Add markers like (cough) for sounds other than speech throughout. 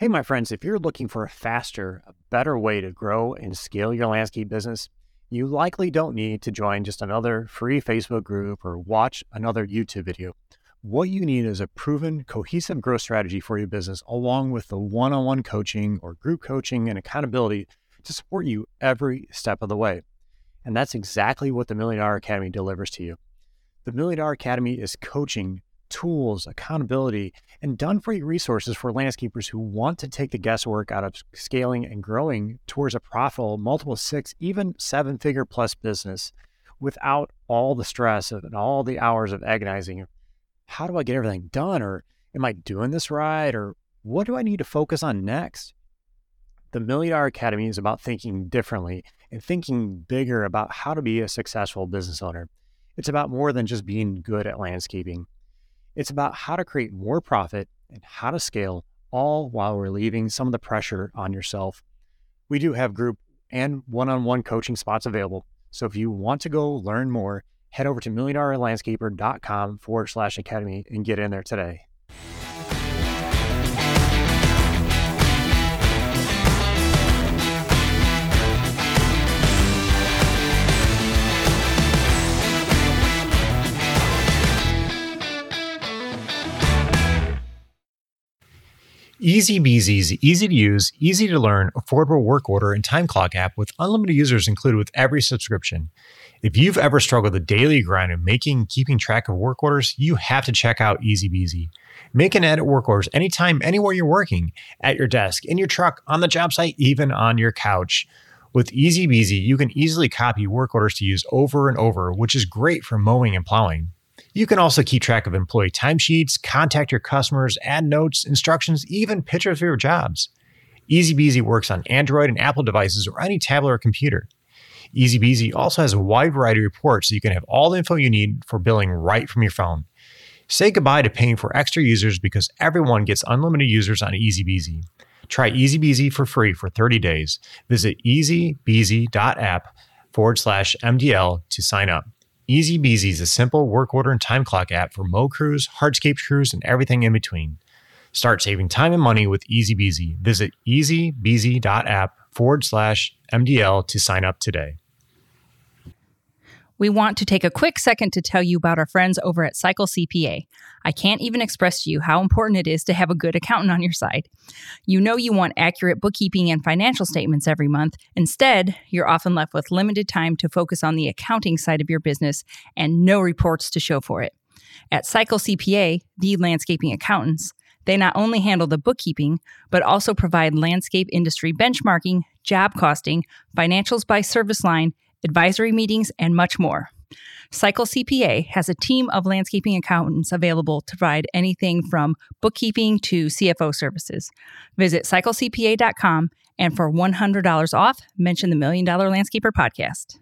Hey, my friends, if you're looking for a faster, a better way to grow and scale your landscape business, you likely don't need to join just another free Facebook group or watch another YouTube video. What you need is a proven, cohesive growth strategy for your business, along with the one on one coaching or group coaching and accountability to support you every step of the way. And that's exactly what the Million Dollar Academy delivers to you. The Million Dollar Academy is coaching tools, accountability, and done for you resources for landscapers who want to take the guesswork out of scaling and growing towards a profitable multiple six, even seven figure plus business without all the stress and all the hours of agonizing. How do I get everything done? Or am I doing this right? Or what do I need to focus on next? The Million Dollar Academy is about thinking differently and thinking bigger about how to be a successful business owner. It's about more than just being good at landscaping. It's about how to create more profit and how to scale, all while relieving some of the pressure on yourself. We do have group and one on one coaching spots available. So if you want to go learn more, head over to milliondollarlandscaper.com forward slash academy and get in there today. EasyBeasy is easy to use, easy to learn, affordable work order and time clock app with unlimited users included with every subscription. If you've ever struggled the daily grind of making and keeping track of work orders, you have to check out Easy EasyBeasy. Make and edit work orders anytime, anywhere you're working, at your desk, in your truck, on the job site, even on your couch. With Easy EasyBeasy, you can easily copy work orders to use over and over, which is great for mowing and plowing. You can also keep track of employee timesheets, contact your customers, add notes, instructions, even pictures of your jobs. EasyBeasy works on Android and Apple devices or any tablet or computer. EasyBeasy also has a wide variety of reports so you can have all the info you need for billing right from your phone. Say goodbye to paying for extra users because everyone gets unlimited users on EasyBeasy. Try EasyBeasy for free for 30 days. Visit easybeasy.app forward slash MDL to sign up. EasyBeasy is a simple work order and time clock app for mow crews, hardscape crews, and everything in between. Start saving time and money with Easy EasyBeasy. Visit easybeasy.app forward slash MDL to sign up today. We want to take a quick second to tell you about our friends over at Cycle CPA. I can't even express to you how important it is to have a good accountant on your side. You know you want accurate bookkeeping and financial statements every month. Instead, you're often left with limited time to focus on the accounting side of your business and no reports to show for it. At Cycle CPA, the landscaping accountants, they not only handle the bookkeeping, but also provide landscape industry benchmarking, job costing, financials by service line, advisory meetings, and much more. Cycle CPA has a team of landscaping accountants available to provide anything from bookkeeping to CFO services. Visit cyclecpa.com and for $100 off, mention the Million Dollar Landscaper podcast.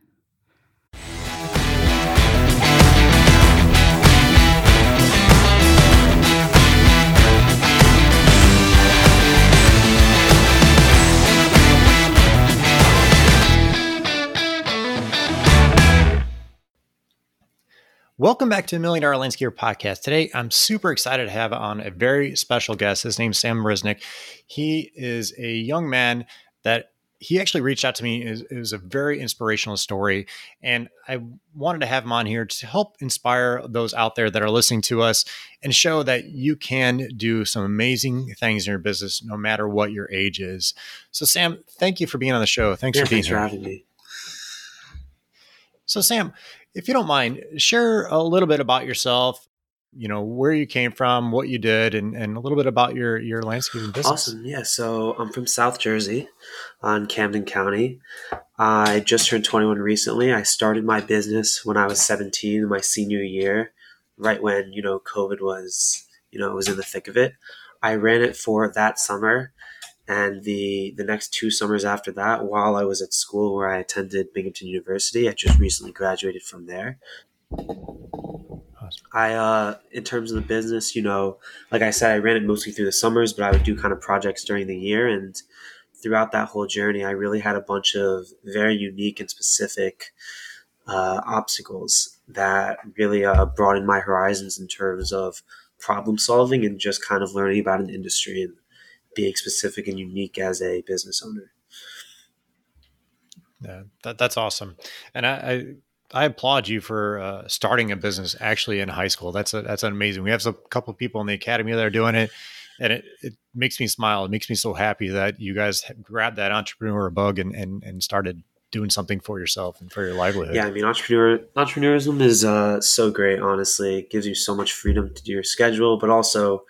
Welcome back to the Million Dollar Landscaper Podcast. Today, I'm super excited to have on a very special guest. His name's Sam Marisnick. He is a young man that he actually reached out to me. It was a very inspirational story. And I wanted to have him on here to help inspire those out there that are listening to us and show that you can do some amazing things in your business no matter what your age is. So, Sam, thank you for being on the show. Thanks yeah, for being thanks here. for having me. So, Sam, if you don't mind, share a little bit about yourself, you know, where you came from, what you did, and, and a little bit about your, your landscaping business. Awesome. Yeah. So I'm from South Jersey on Camden County. I just turned 21 recently. I started my business when I was 17, my senior year, right when, you know, COVID was, you know, it was in the thick of it. I ran it for that summer and the the next two summers after that, while I was at school where I attended Binghamton University, I just recently graduated from there. I, uh, in terms of the business, you know, like I said, I ran it mostly through the summers, but I would do kind of projects during the year. And throughout that whole journey, I really had a bunch of very unique and specific uh, obstacles that really uh, broadened my horizons in terms of problem solving and just kind of learning about an industry and being specific and unique as a business owner. Yeah, that, that's awesome. And I, I, I applaud you for uh, starting a business actually in high school. That's a, that's amazing. We have a couple of people in the academy that are doing it, and it, it makes me smile. It makes me so happy that you guys grabbed that entrepreneur bug and, and, and started doing something for yourself and for your livelihood. Yeah, I mean, entrepreneur entrepreneurism is uh, so great. Honestly, it gives you so much freedom to do your schedule, but also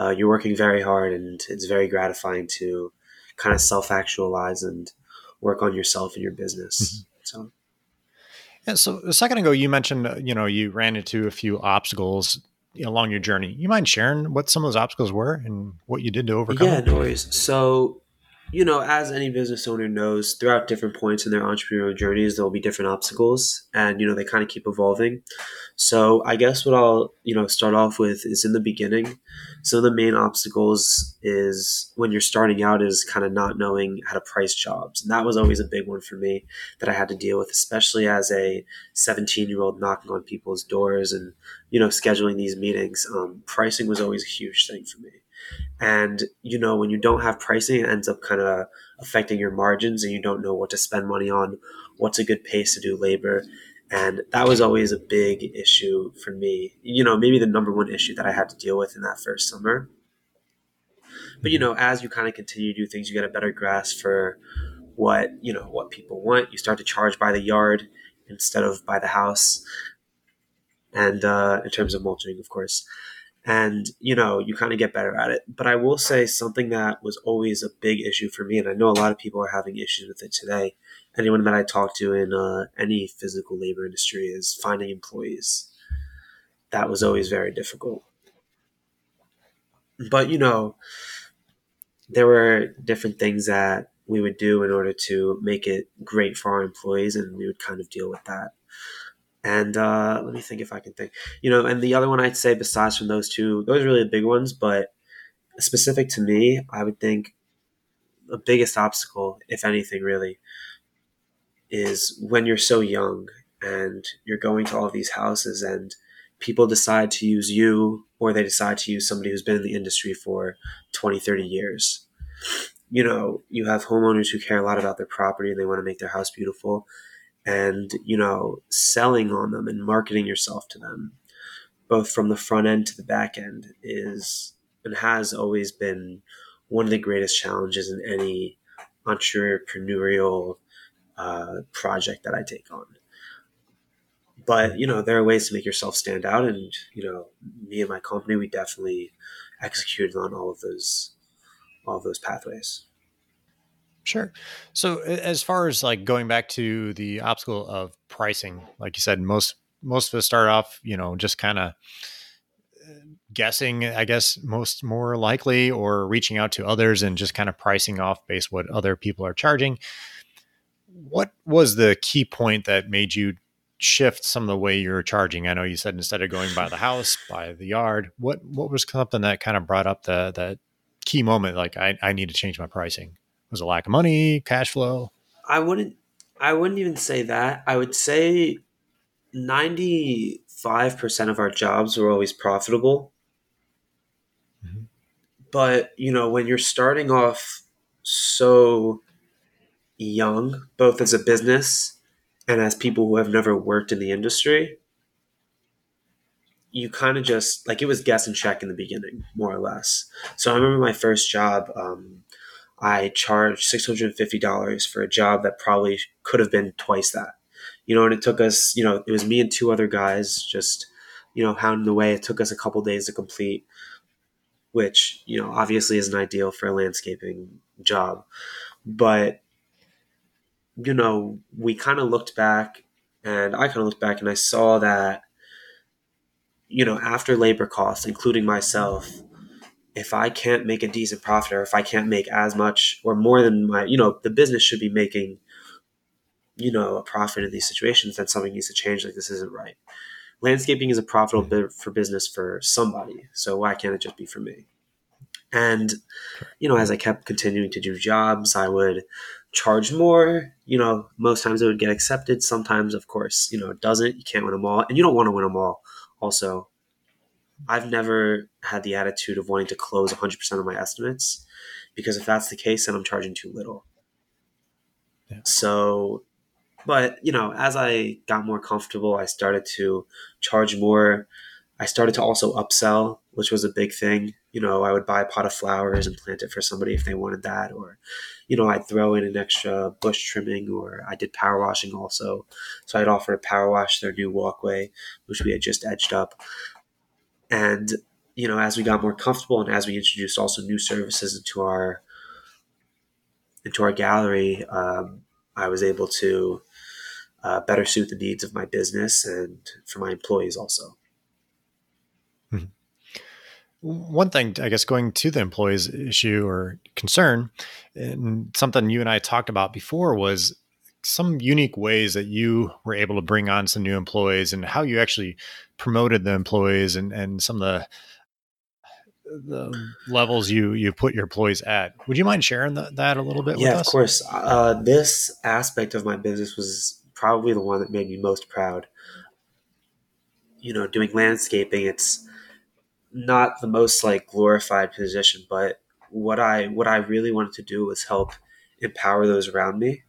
uh, you're working very hard, and it's very gratifying to kind of self actualize and work on yourself and your business. Mm-hmm. So. Yeah, so a second ago, you mentioned uh, you know you ran into a few obstacles along your journey. You mind sharing what some of those obstacles were and what you did to overcome? Yeah, no worries. So you know, as any business owner knows, throughout different points in their entrepreneurial journeys, there will be different obstacles, and you know they kind of keep evolving. So I guess what I'll you know start off with is in the beginning. Some of the main obstacles is when you're starting out is kind of not knowing how to price jobs, and that was always a big one for me that I had to deal with, especially as a 17 year old knocking on people's doors and you know scheduling these meetings. Um, pricing was always a huge thing for me. And, you know, when you don't have pricing, it ends up kind of affecting your margins and you don't know what to spend money on, what's a good pace to do labor. And that was always a big issue for me. You know, maybe the number one issue that I had to deal with in that first summer. But, you know, as you kind of continue to do things, you get a better grasp for what, you know, what people want. You start to charge by the yard instead of by the house. And uh, in terms of mulching, of course and you know you kind of get better at it. But i will say something that was always a big issue for me and i know a lot of people are having issues with it today. Anyone that i talk to in uh, any physical labor industry is finding employees. That was always very difficult. But you know there were different things that we would do in order to make it great for our employees and we would kind of deal with that and uh, let me think if I can think. You know, and the other one I'd say besides from those two, those are really the big ones. But specific to me, I would think the biggest obstacle, if anything, really, is when you're so young and you're going to all these houses and people decide to use you or they decide to use somebody who's been in the industry for 20, 30 years. You know, you have homeowners who care a lot about their property and they want to make their house beautiful and you know selling on them and marketing yourself to them both from the front end to the back end is and has always been one of the greatest challenges in any entrepreneurial uh, project that I take on. But you know, there are ways to make yourself stand out, and you know, me and my company, we definitely executed on all of those, all of those pathways. Sure. So as far as like going back to the obstacle of pricing, like you said, most most of us start off, you know, just kind of uh, guessing, I guess, most more likely, or reaching out to others and just kind of pricing off based what other people are charging. What was the key point that made you shift some of the way you're charging? I know you said instead of going by the house, by the yard. What what was something that kind of brought up the that key moment? Like I, I need to change my pricing. Was a lack of money, cash flow? I wouldn't. I wouldn't even say that. I would say ninety five percent of our jobs were always profitable. Mm-hmm. But you know, when you're starting off so young, both as a business and as people who have never worked in the industry, you kind of just like it was guess and check in the beginning, more or less. So I remember my first job. Um, I charged $650 for a job that probably could have been twice that. You know, and it took us, you know, it was me and two other guys just, you know, hounding away. It took us a couple days to complete, which, you know, obviously isn't ideal for a landscaping job. But, you know, we kind of looked back and I kind of looked back and I saw that, you know, after labor costs, including myself, if I can't make a decent profit or if I can't make as much or more than my, you know, the business should be making, you know, a profit in these situations, then something needs to change. Like this isn't right. Landscaping is a profitable mm-hmm. bit for business for somebody. So why can't it just be for me? And, you know, as I kept continuing to do jobs, I would charge more. You know, most times it would get accepted. Sometimes, of course, you know, it doesn't. You can't win them all. And you don't want to win them all also I've never had the attitude of wanting to close 100% of my estimates because if that's the case, then I'm charging too little. Yeah. So, but you know, as I got more comfortable, I started to charge more. I started to also upsell, which was a big thing. You know, I would buy a pot of flowers and plant it for somebody if they wanted that, or, you know, I'd throw in an extra bush trimming, or I did power washing also. So I'd offer to power wash their new walkway, which we had just edged up. And, you know, as we got more comfortable and as we introduced also new services into our into our gallery, um, I was able to uh, better suit the needs of my business and for my employees also. Mm-hmm. One thing, I guess, going to the employees issue or concern, and something you and I talked about before was some unique ways that you were able to bring on some new employees and how you actually promoted the employees and, and some of the the levels you you put your employees at. Would you mind sharing the, that a little bit? Yeah, of course. Uh, this aspect of my business was probably the one that made me most proud. You know, doing landscaping, it's not the most like glorified position, but what I what I really wanted to do was help empower those around me.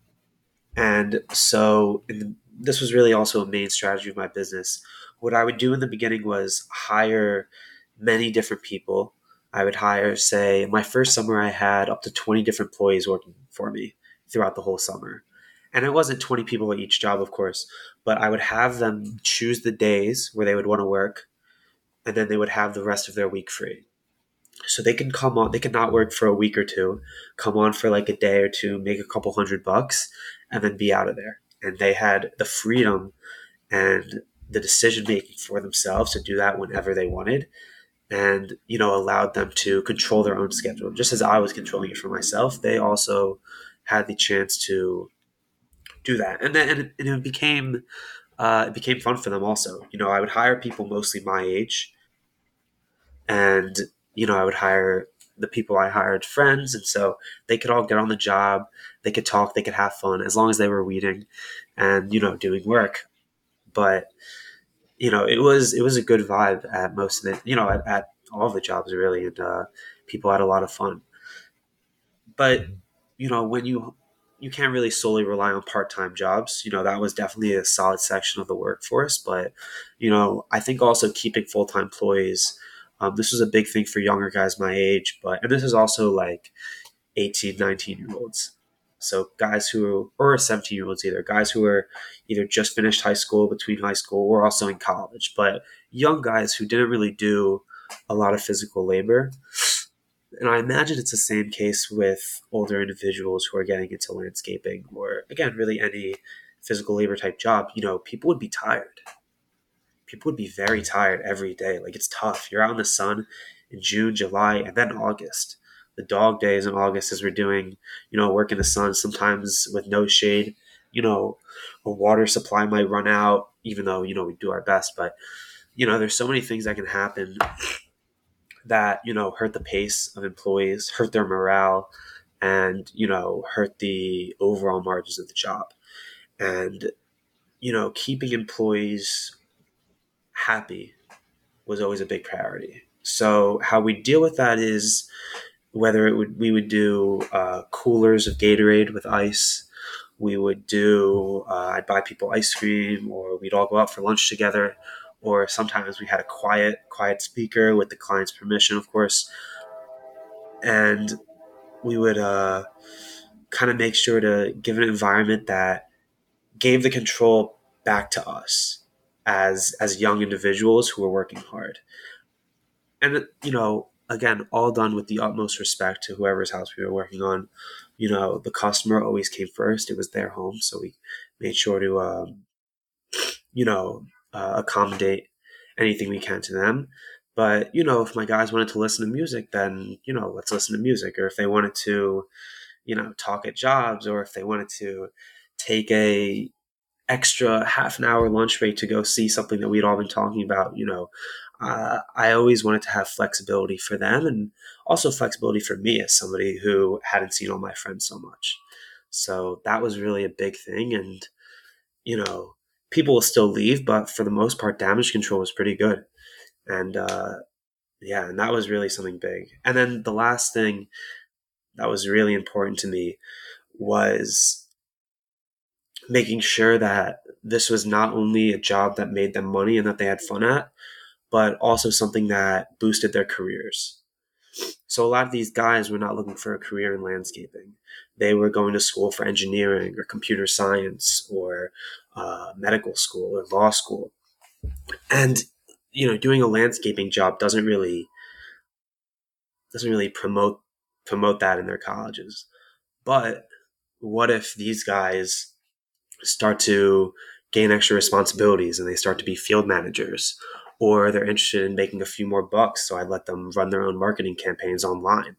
And so the, this was really also a main strategy of my business. What I would do in the beginning was hire many different people. I would hire, say, my first summer, I had up to 20 different employees working for me throughout the whole summer. And it wasn't 20 people at each job, of course, but I would have them choose the days where they would want to work, and then they would have the rest of their week free. So they can come on, they can not work for a week or two, come on for like a day or two, make a couple hundred bucks, and then be out of there. And they had the freedom and the decision making for themselves to do that whenever they wanted and you know allowed them to control their own schedule. Just as i was controlling it for myself they also had the chance to do that. And then and it, became uh, it became fun for them also. You know i would hire people mostly my age and you know i would hire the people i hired friends. And so they could all get on the job. They could talk. They could have fun as long as they were reading and you know doing work but you know, it was it was a good vibe at most of the you know at, at all the jobs really, and uh, people had a lot of fun. But you know, when you you can't really solely rely on part time jobs. You know, that was definitely a solid section of the workforce. But you know, I think also keeping full time employees. Um, this was a big thing for younger guys my age, but and this is also like 18, 19 year olds. So guys who or 17 year olds either, guys who are either just finished high school, between high school, or also in college, but young guys who didn't really do a lot of physical labor. And I imagine it's the same case with older individuals who are getting into landscaping or again, really any physical labor type job. You know, people would be tired. People would be very tired every day. Like it's tough. You're out in the sun in June, July, and then August the dog days in August as we're doing, you know, work in the sun, sometimes with no shade, you know, a water supply might run out, even though, you know, we do our best. But, you know, there's so many things that can happen that, you know, hurt the pace of employees, hurt their morale, and, you know, hurt the overall margins of the job. And, you know, keeping employees happy was always a big priority. So how we deal with that is whether it would we would do uh, coolers of Gatorade with ice. We would do uh, I'd buy people ice cream, or we'd all go out for lunch together. Or sometimes we had a quiet quiet speaker with the client's permission, of course, and we would uh, kind of make sure to give an environment that gave the control back to us as as young individuals who were working hard. And you know, again, all done with the utmost respect to whoever's house we were working on. You know, the customer always came first. It was their home, so we made sure to, um, you know, uh, accommodate anything we can to them. But you know, if my guys wanted to listen to music, then you know, let's listen to music. Or if they wanted to, you know, talk at jobs, or if they wanted to take a extra half an hour lunch break to go see something that we'd all been talking about, you know, uh, I always wanted to have flexibility for them and also flexibility for me as somebody who hadn't seen all my friends so much. So that was really a big thing. And, you know, people will still leave, but for the most part, damage control was pretty good. And uh, yeah, and that was really something big. And then the last thing that was really important to me was making sure that this was not only a job that made them money and that they had fun at, but also something that boosted their careers. So a lot of these guys were not looking for a career in landscaping. They were going to school for engineering or computer science or uh, medical school or law school. And you know, doing a landscaping job doesn't really doesn't really promote promote that in their colleges. But what if these guys start to gain extra responsibilities and they start to be field managers or they're interested in making a few more bucks so i let them run their own marketing campaigns online.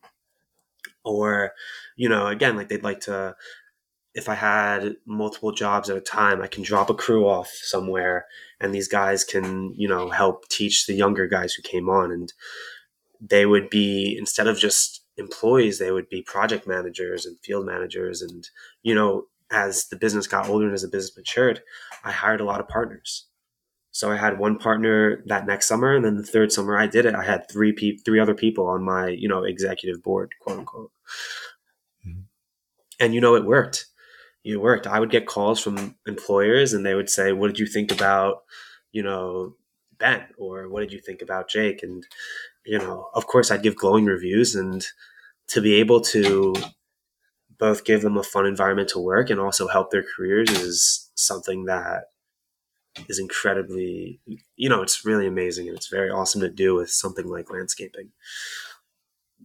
Or you know again like they'd like to if i had multiple jobs at a time i can drop a crew off somewhere and these guys can you know help teach the younger guys who came on. And they would be instead of just employees they would be project managers and field managers. And you know as the business got older and as the business matured i hired a lot of partners so I had one partner that next summer, and then the third summer I did it. I had three pe- three other people on my you know executive board, quote unquote. Mm-hmm. And you know it worked. It worked. I would get calls from employers, and they would say, "What did you think about you know Ben?" or "What did you think about Jake?" And you know, of course, I'd give glowing reviews, and to be able to both give them a fun environment to work and also help their careers is something that is incredibly you know it's really amazing and it's very awesome to do with something like landscaping.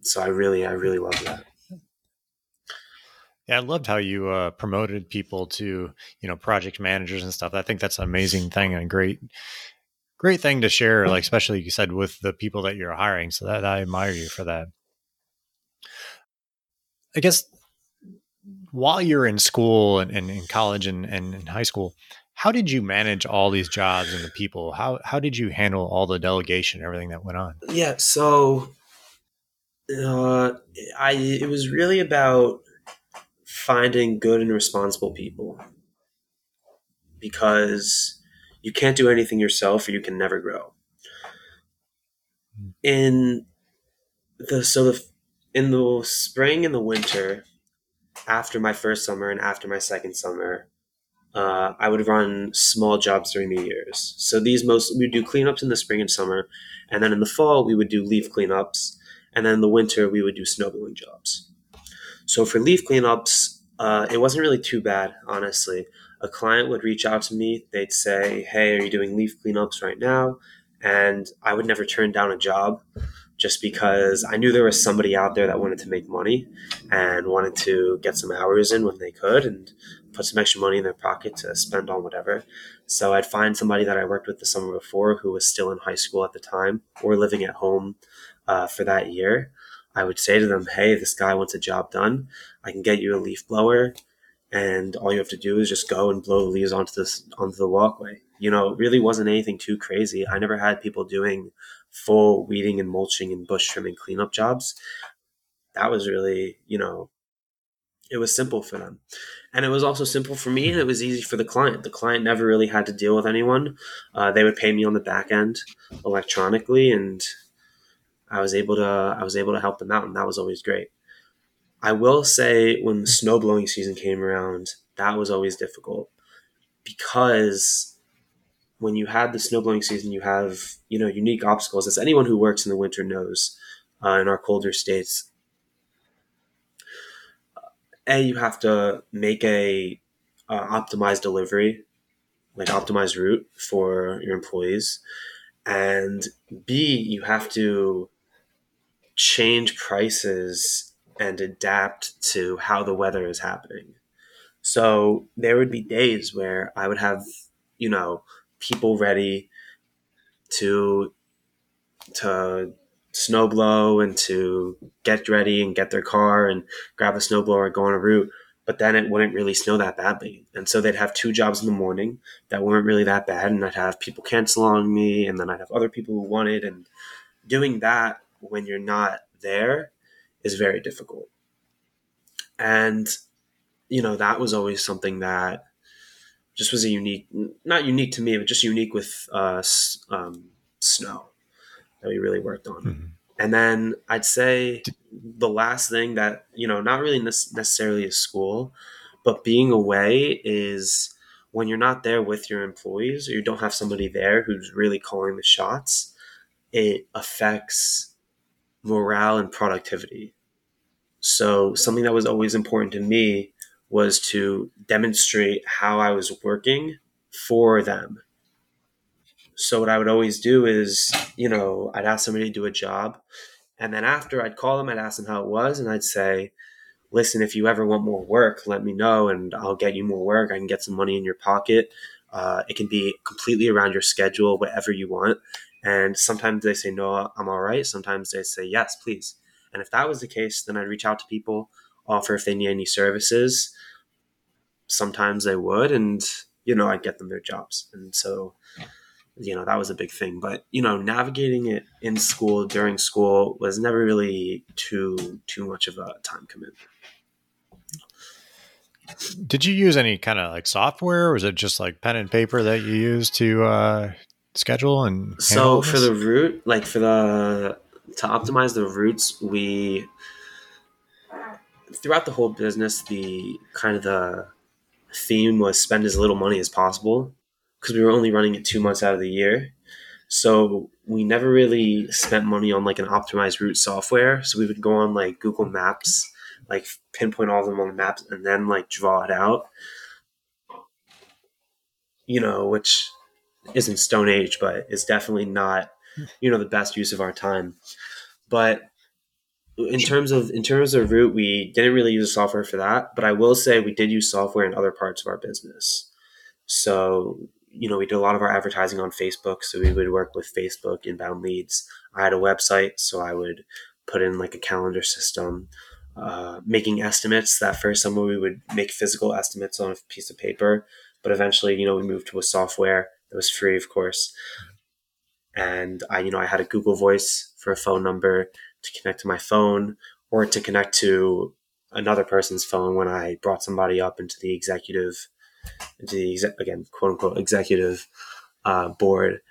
So i really i really love that. Yeah i loved how you uh, promoted people to you know project managers and stuff. I think that's an amazing thing and a great great thing to share like especially you said with the people that you're hiring. So that i admire you for that. I guess while you're in school and, and in college and, and in high school how did you manage all these jobs and the people? How how did you handle all the delegation, and everything that went on? Yeah, so uh, I it was really about finding good and responsible people because you can't do anything yourself or you can never grow. In the so the in the spring and the winter after my first summer and after my second summer uh, I would run small jobs during the years. So these most we do cleanups in the spring and summer, and then in the fall we would do leaf cleanups, and then in the winter we would do snow blowing jobs. So for leaf cleanups, uh, it wasn't really too bad, honestly. A client would reach out to me. They'd say, "Hey, are you doing leaf cleanups right now?" And I would never turn down a job just because I knew there was somebody out there that wanted to make money and wanted to get some hours in when they could. And put some extra money in their pocket to spend on whatever. So I'd find somebody that I worked with the summer before who was still in high school at the time or living at home uh, for that year. I would say to them, "Hey, this guy wants a job done. I can get you a leaf blower, and all you have to do is just go and blow the leaves onto this onto the walkway." You know, it really wasn't anything too crazy. I never had people doing full weeding and mulching and bush trimming cleanup jobs. That was really, you know, it was simple for them. And it was also simple for me and it was easy for the client. The client never really had to deal with anyone. Uh, they would pay me on the back end electronically and i was able to i was able to help them out and that was always great. I will say when the snow blowing season came around that was always difficult because when you had the snow blowing season you have you know unique obstacles as anyone who works in the winter knows uh, in our colder states a you have to make a uh, optimized delivery like optimized route for your employees. And b you have to change prices and adapt to how the weather is happening. So there would be days where i would have you know people ready to to snowblow and to get ready and get their car and grab a snowblower and go on a route. But then it wouldn't really snow that badly. And so they'd have two jobs in the morning that weren't really that bad. And I'd have people cancel on me. And then I'd have other people who wanted. And doing that when you're not there is very difficult. And, you know, that was always something that just was a unique, not unique to me, but just unique with uh, um, snow that we really worked on. Mm-hmm. And then I'd say the last thing that, you know, not really necessarily a school, but being away is when you're not there with your employees or you don't have somebody there who's really calling the shots, it affects morale and productivity. So, something that was always important to me was to demonstrate how I was working for them. So, what I would always do is, you know, I'd ask somebody to do a job. And then after I'd call them, I'd ask them how it was. And I'd say, listen, if you ever want more work, let me know and I'll get you more work. I can get some money in your pocket. Uh, it can be completely around your schedule, whatever you want. And sometimes they say, no, I'm all right. Sometimes they say, yes, please. And if that was the case, then I'd reach out to people, offer if they need any services. Sometimes they would, and, you know, I'd get them their jobs. And so, you know, that was a big thing. But, you know, navigating it in school, during school, was never really too, too much of a time commitment. Did you use any kind of like software, or was it just like pen and paper that you used to uh, schedule and? So for the route, like for the to optimize the routes, we throughout the whole business, the kind of the theme was spend as little money as possible because we were only running it two months out of the year. So we never really spent money on like an optimized route software. So we would go on like Google Maps like pinpoint all of them on the maps and then like draw it out. You know, which isn't Stone Age, but is definitely not, you know, the best use of our time. But in terms of in terms of route, we didn't really use software for that. But I will say we did use software in other parts of our business. So you know, we did a lot of our advertising on Facebook. So we would work with Facebook inbound leads. I had a website, so I would put in like a calendar system. Uh, making estimates. That first summer, we would make physical estimates on a piece of paper, but eventually, you know, we moved to a software that was free, of course. And I, you know, I had a Google Voice for a phone number to connect to my phone or to connect to another person's phone when I brought somebody up into the executive, into the exe- again, quote unquote, executive uh, board.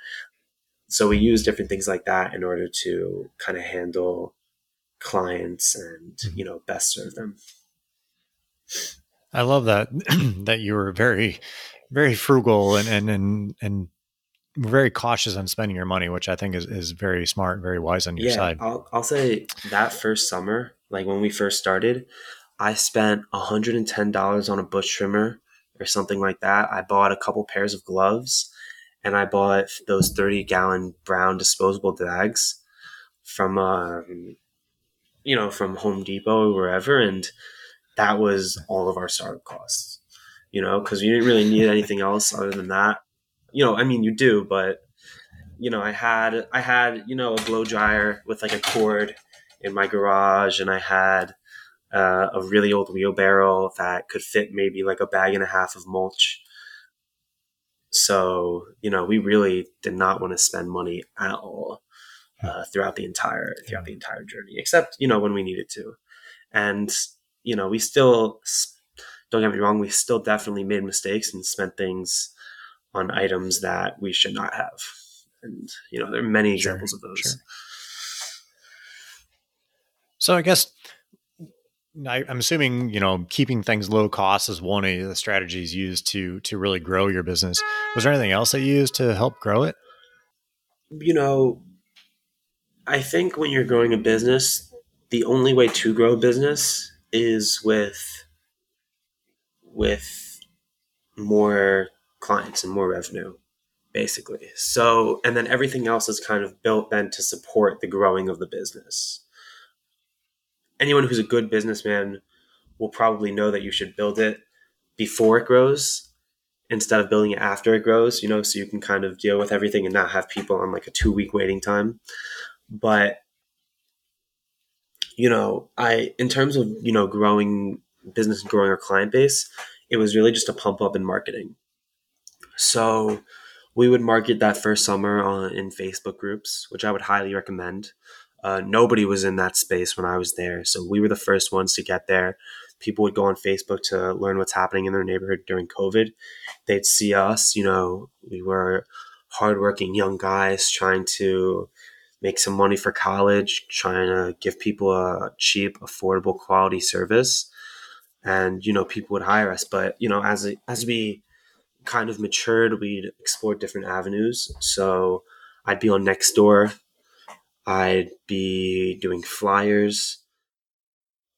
So we use different things like that in order to kind of handle clients and mm-hmm. you know best serve them i love that (clears throat) that you were very very frugal and and and and very cautious on spending your money which i think is, is very smart very wise on your yeah, side I'll, I'll say that first summer like when we first started i spent $110 on a bush trimmer or something like that i bought a couple pairs of gloves and i bought those 30 gallon brown disposable bags from um, you know, from Home Depot or wherever. And that was all of our startup costs, you know, because you didn't really need anything else other than that. You know, I mean, you do, but you know, I had I had you know a blow dryer with like a cord in my garage, and I had uh, a really old wheelbarrow that could fit maybe like a bag and a half of mulch. So you know, we really did not want to spend money at all uh, throughout the entire throughout the entire journey, except you know when we needed to, and you know we still don't get me wrong, we still definitely made mistakes and spent things on items that we should not have, and you know there are many examples sure, of those. Sure. So I guess I, am assuming you know keeping things low cost is one of the strategies used to to really grow your business. Was there anything else that you used to help grow it? You know, I think when you're growing a business, the only way to grow a business is with with more clients and more revenue basically. So, and then everything else is kind of built then to support the growing of the business. Anyone who's a good businessman will probably know that you should build it before it grows instead of building it after it grows, you know, so you can kind of deal with everything and not have people on like a two week waiting time. But you know i in terms of you know growing business and growing our client base it was really just a pump up in marketing. So we would market that first summer on in facebook groups which i would highly recommend uh, nobody was in that space when i was there so we were the first ones to get there people would go on facebook to learn what's happening in their neighborhood during covid they'd see us you know we were hardworking young guys trying to make some money for college, trying to give people a cheap, affordable, quality service. And, you know, people would hire us. But, you know, as, as we kind of matured, we'd explore different avenues. So I'd be on Nextdoor. I'd be doing flyers,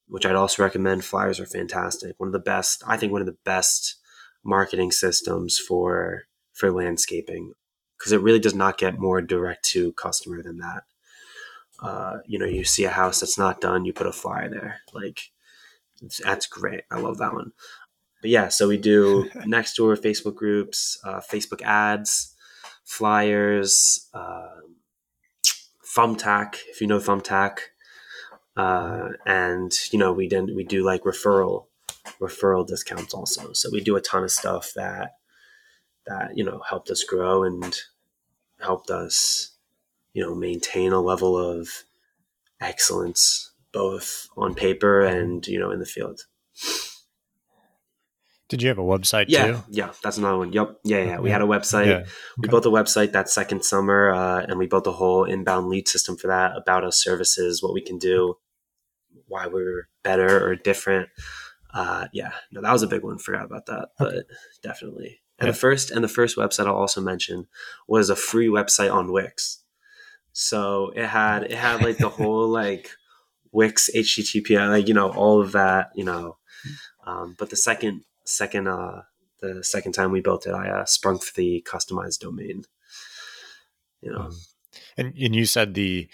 which I'd also recommend. Flyers are fantastic. One of the best, I think, one of the best marketing systems for for landscaping because it really does not get more direct to customer than that. Uh, you know, you see a house that's not done, you put a flyer there. Like, that's great. I love that one. But yeah, so we do (laughs) Nextdoor Facebook groups, uh, Facebook ads, flyers, uh, Thumbtack, if you know Thumbtack. Uh, and you know we then we do like referral referral discounts also so we do a ton of stuff that that you know helped us grow and helped us you know maintain a level of excellence both on paper and you know in the field did you have a website yeah, too? Yeah, that's another one. Yep. Yeah, yeah. We had a website. Yeah. Okay. We built a website that second summer, uh, and we built a whole inbound lead system for that about us services, what we can do, why we're better or different. Uh, yeah, no, that was a big one. Forgot about that, but definitely and yeah. the first and the first website I'll also mention was a free website on Wix. So it had it had like the whole (laughs) like Wix HTTP like you know all of that you know. Um, but the second second uh the second time we built it, I uh, sprung for the customized domain. You know, um, and and you said the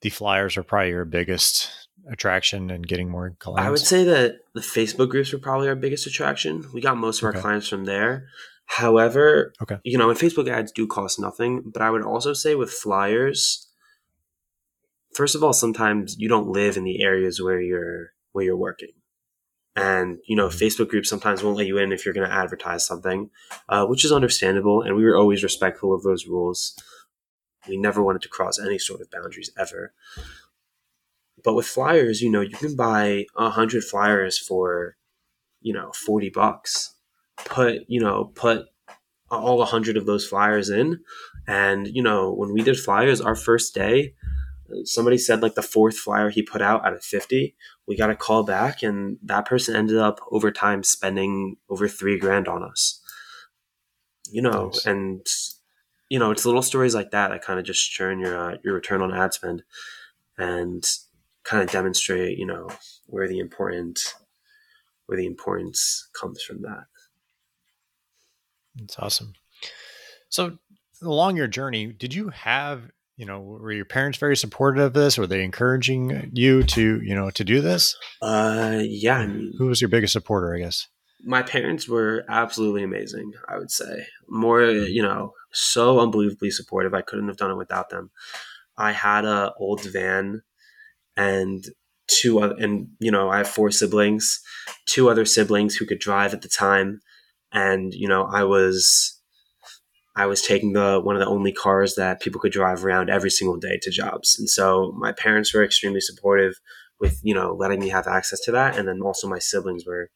the flyers are probably your biggest attraction and getting more clients. I would say that the Facebook groups were probably our biggest attraction. We got most of our clients from there. However, okay. you know, and Facebook ads do cost nothing, but I would also say with flyers, first of all, sometimes you don't live in the areas where you're where you're working. And you know, mm-hmm. Facebook groups sometimes won't let you in if you're going to advertise something, uh, which is understandable. And we were always respectful of those rules. We never wanted to cross any sort of boundaries ever. But with flyers, you know, you can buy a hundred flyers for, you know, forty bucks put you know put all a hundred of those flyers in, and you know when we did flyers, our first day, somebody said like the fourth flyer he put out out of 50 we got a call back and that person ended up over time spending over three grand on us you know nice. and you know it's little stories like that that kind of just churn your uh, your return on ad spend and kind of demonstrate you know where the important where the importance comes from that that's awesome. So along your journey, did you have, you know, were your parents very supportive of this? Were they encouraging you to, you know, to do this? Uh, yeah. I mean, Who was your biggest supporter, I guess? My parents were absolutely amazing, I would say. More, you know, so unbelievably supportive. I couldn't have done it without them. I had a old van and two other, and you know, I have four siblings, two other siblings who could drive at the time and you know I was I was taking the one of the only cars that people could drive around every single day to jobs, and so my parents were extremely supportive with you know letting me have access to that, and then also my siblings were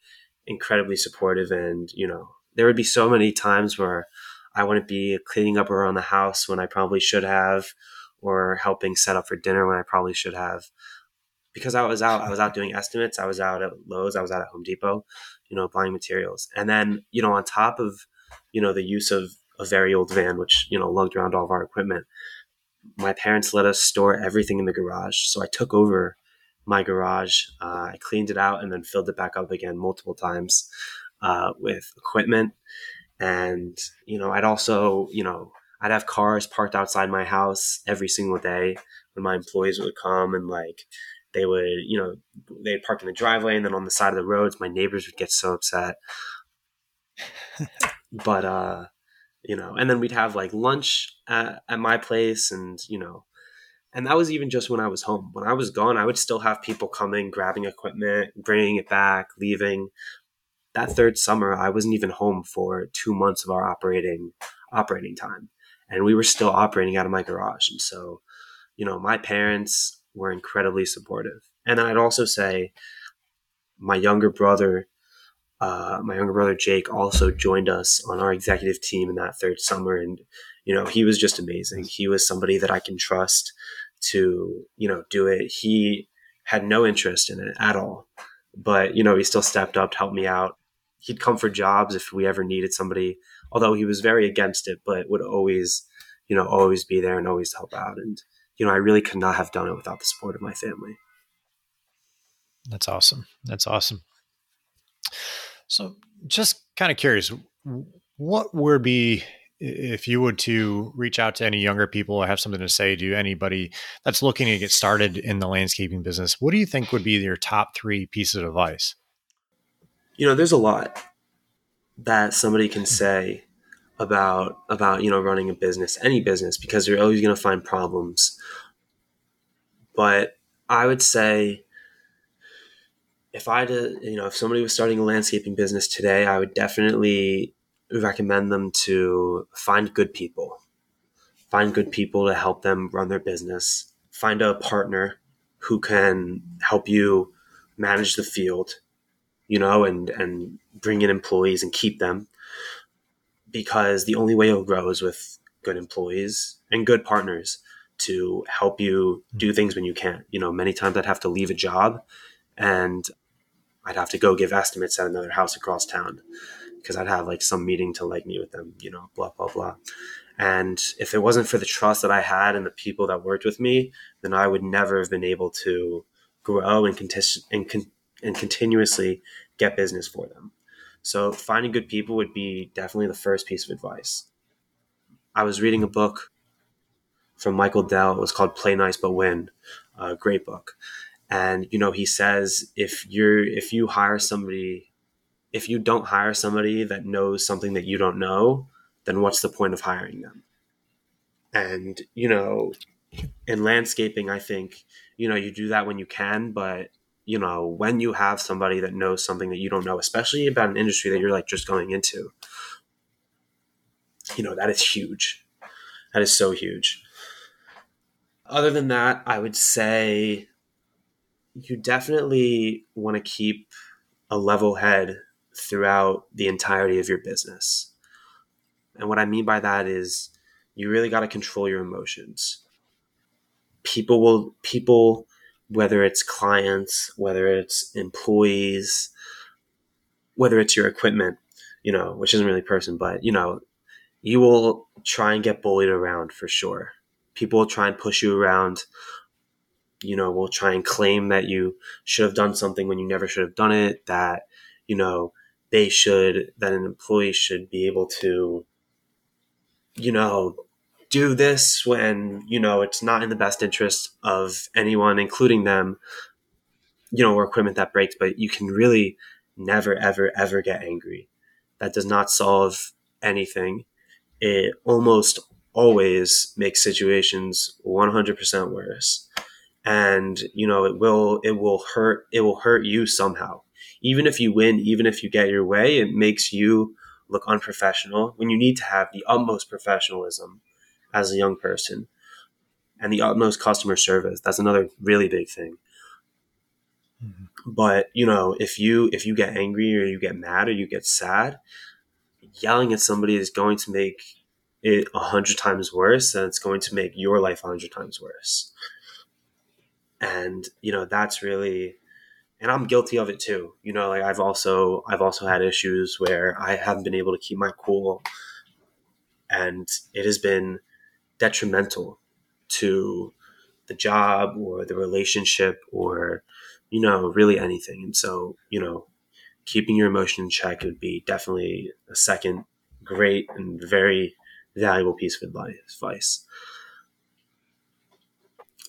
incredibly supportive, and you know there would be so many times where I wouldn't be cleaning up around the house when I probably should have, or helping set up for dinner when I probably should have, because I was out. I was out doing estimates. I was out at Lowe's. I was out at Home Depot you know, buying materials. And then, you know, on top of, you know, the use of a very old van, which, you know, lugged around all of our equipment, my parents let us store everything in the garage. So I took over my garage. Uh, I cleaned it out and then filled it back up again multiple times uh, with equipment. And, you know, I'd also, you know, I'd have cars parked outside my house every single day when my employees would come and like they would, you know, they'd park in the driveway and then on the side of the roads, my neighbors would get so upset. (laughs) but, uh, you know, and then we'd have like lunch at, at my place and, you know, and that was even just when I was home. When I was gone, I would still have people coming, grabbing equipment, bringing it back, leaving. That third summer, I wasn't even home for two months of our operating operating time, and we were still operating out of my garage. And so, you know, my parents, were incredibly supportive. And then I'd also say my younger brother, uh, my younger brother Jake, also joined us on our executive team in that third summer, and you know he was just amazing. He was somebody that I can trust to, you know, do it. He had no interest in it at all. But, you know, he still stepped up to help me out. He'd come for jobs if we ever needed somebody, although he was very against it, but would always, you know, always be there and always help out. And, you know, I really could not have done it without the support of my family. That's awesome. That's awesome. So, just kind of curious, what would be if you would to reach out to any younger people or have something to say to anybody that's looking to get started in the landscaping business, what do you think would be your top three pieces of advice? You know, there's a lot that somebody can mm. say about about you know running a business, any business, because you're always going to find problems. But I would say if I did, you know, if somebody was starting a landscaping business today, I would definitely recommend them to find good people, find good people to help them run their business, find a partner who can help you manage the field, you know, and and bring in employees and keep them. Because the only way you'll grow is with good employees and good partners to help you do things when you can't. You know, many times I'd have to leave a job and I'd have to go give estimates at another house across town because I'd have like some meeting to like meet with them, you know, blah, blah, blah. And if it wasn't for the trust that I had and the people that worked with me, then I would never have been able to grow and, conti- and, con- and continuously get business for them. So finding good people would be definitely the first piece of advice. I was reading a book from Michael Dell. It was called Play Nice But Win. A great book. And you know, he says if you're if you hire somebody if you don't hire somebody that knows something that you don't know, then what's the point of hiring them? And, you know, in landscaping, I think, you know, you do that when you can, but, you know, when you have somebody that knows something that you don't know, especially about an industry that you're like just going into, you know, that is huge. That is so huge. Other than that, I would say you definitely want to keep a level head throughout the entirety of your business. And what I mean by that is you really got to control your emotions. People will, people, whether it's clients, whether it's employees, whether it's your equipment, you know, which isn't really person, but, you know, you will try and get bullied around for sure. People will try and push you around. You know, will try and claim that you should have done something when you never should have done it, that, you know, they should that an employee should be able to you know do this when you know it's not in the best interest of anyone including them. You know or equipment that breaks but you can really never ever ever get angry. That does not solve anything. It almost always makes situations 100% worse and you know it will it will hurt it will hurt you somehow even if you win, even if you get your way, it makes you look unprofessional when you need to have the utmost professionalism as a young person and the utmost customer service. That's another really big thing. Mm-hmm. But you know, if you if you get angry or you get mad or you get sad, yelling at somebody is going to make it a hundred times worse, and it's going to make your life a hundred times worse. And you know, that's really and I'm guilty of it too. You know, like I've also I've also had issues where I haven't been able to keep my cool, and it has been detrimental to the job or the relationship or you know really anything. And so you know, keeping your emotion in check would be definitely a second great and very valuable piece of advice.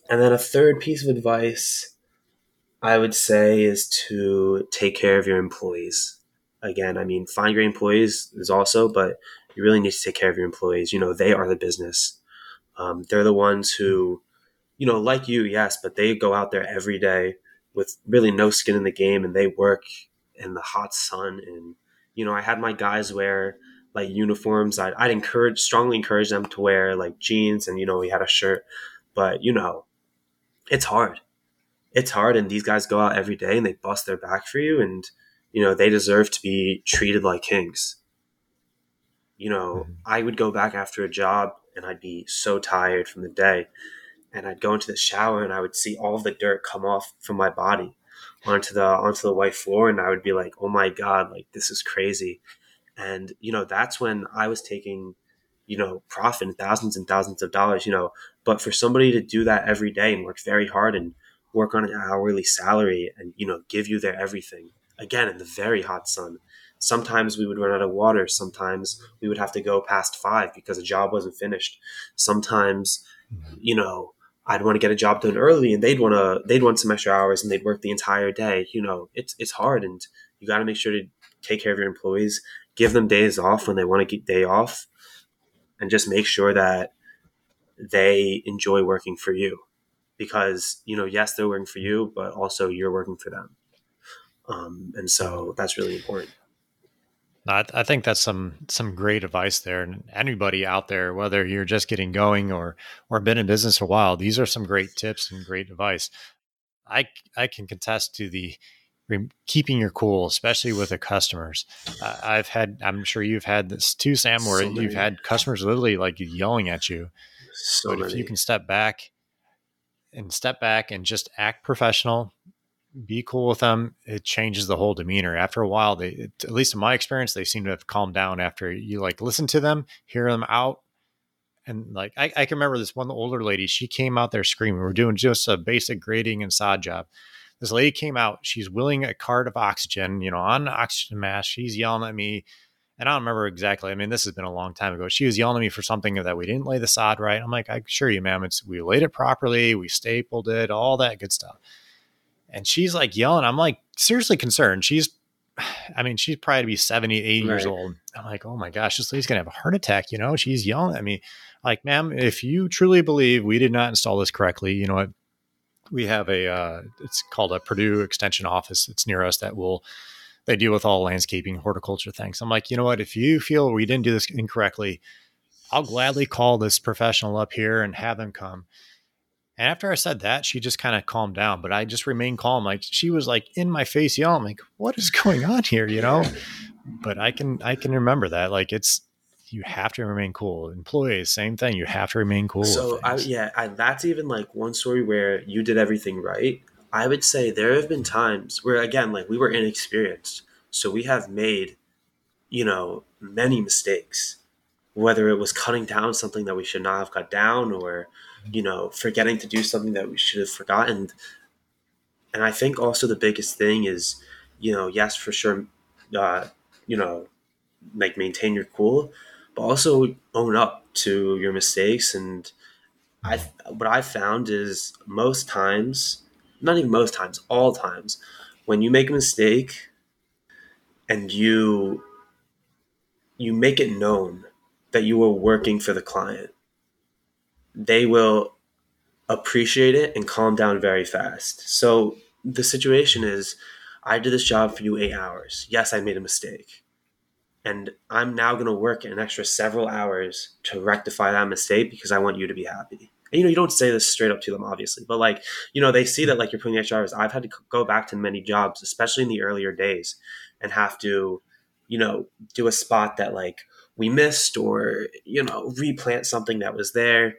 And then a third piece of advice I would say is to take care of your employees. Again, I mean, find great employees is also, but you really need to take care of your employees. You know, they are the business. Um, they're the ones who, you know, like you, yes, but they go out there every day with really no skin in the game and they work in the hot sun. And, you know, I had my guys wear like uniforms. I'd, I'd encourage, strongly encourage them to wear like jeans and, you know, we had a shirt, but, you know, it's hard it's hard and these guys go out every day and they bust their back for you and you know they deserve to be treated like kings you know mm-hmm. i would go back after a job and i'd be so tired from the day and I'd go into the shower and I would see all the dirt come off from my body onto the onto the white floor and I would be like, "Oh my god, like this is crazy." And you know, that's when I was taking you know, profit in thousands and thousands of dollars, you know, but for somebody to do that every day and work very hard and work on an hourly salary and, you know, give you their everything again in the very hot sun. Sometimes we would run out of water. Sometimes we would have to go past five because a job wasn't finished. Sometimes, mm-hmm. you know, I'd want to get a job done early and they'd want to they'd want some extra hours and they'd work the entire day. You know, it's it's hard and you got to make sure to take care of your employees, give them days off when they want to get day off, and just make sure that they enjoy working for you because you know yes they're working for you but also you're working for them um, and so that's really important I, I think that's some some great advice there. And anybody out there, whether you're just getting going or or been in business a while, these are some great tips and great advice. I I can contest to the keeping your cool, especially with the customers. Uh, I've had, I'm sure you've had this too, Sam, where so you've had customers literally like yelling at you. So but many. if you can step back and step back and just act professional, be cool with them. It changes the whole demeanor. After a while, they, it, at least in my experience, they seem to have calmed down after you like listen to them, hear them out. And like, I, I can remember this one older lady, she came out there screaming. We are doing just a basic grading and sod job. This lady came out, she's willing a cart of oxygen, you know, on oxygen mask. She's yelling at me. And I don't remember exactly. I mean, this has been a long time ago. She was yelling at me for something that we didn't lay the sod right. I'm like, I assure you, ma'am, it's we laid it properly, we stapled it, all that good stuff and she's like yelling. I'm like seriously concerned. She's, (sighs) I mean, she's probably to be 70, 80 right. years old. I'm like, oh my gosh, this lady's gonna have a heart attack. You know, she's yelling at me. Like, ma'am, if you truly believe we did not install this correctly, you know what? We have a, uh, it's called a Purdue Extension office. It's near us that will, they deal with all landscaping, horticulture things. I'm like, you know what? If you feel we didn't do this incorrectly, I'll gladly call this professional up here and have them come and after I said that, she just kind of calmed down, but I just remained calm. Like she was like in my face yelling, like, what is going on here? You know? But I can I can remember that. Like it's you have to remain cool. Employees, same thing. You have to remain cool. So I, yeah, I, that's even like one story where you did everything right. I would say there have been times where again, like we were inexperienced, so we have made, you know, many mistakes. Whether it was cutting down something that we should not have cut down, or you know, forgetting to do something that we should have forgotten. And I think also the biggest thing is, you know, yes, for sure, uh, you know, like maintain your cool, but also own up to your mistakes. And I, what I found is most times, not even most times, all times, when you make a mistake and you you make it known that you were working for the client they will appreciate it and calm down very fast. So the situation is I did this job for you eight hours. Yes, I made a mistake. And I'm now going to work an extra several hours to rectify that mistake because I want you to be happy. And, you know, you don't say this straight up to them, obviously, but like, you know, they see that like you're putting extra hours. I've had to go back to many jobs, especially in the earlier days, and have to, you know, do a spot that like we missed or, you know, replant something that was there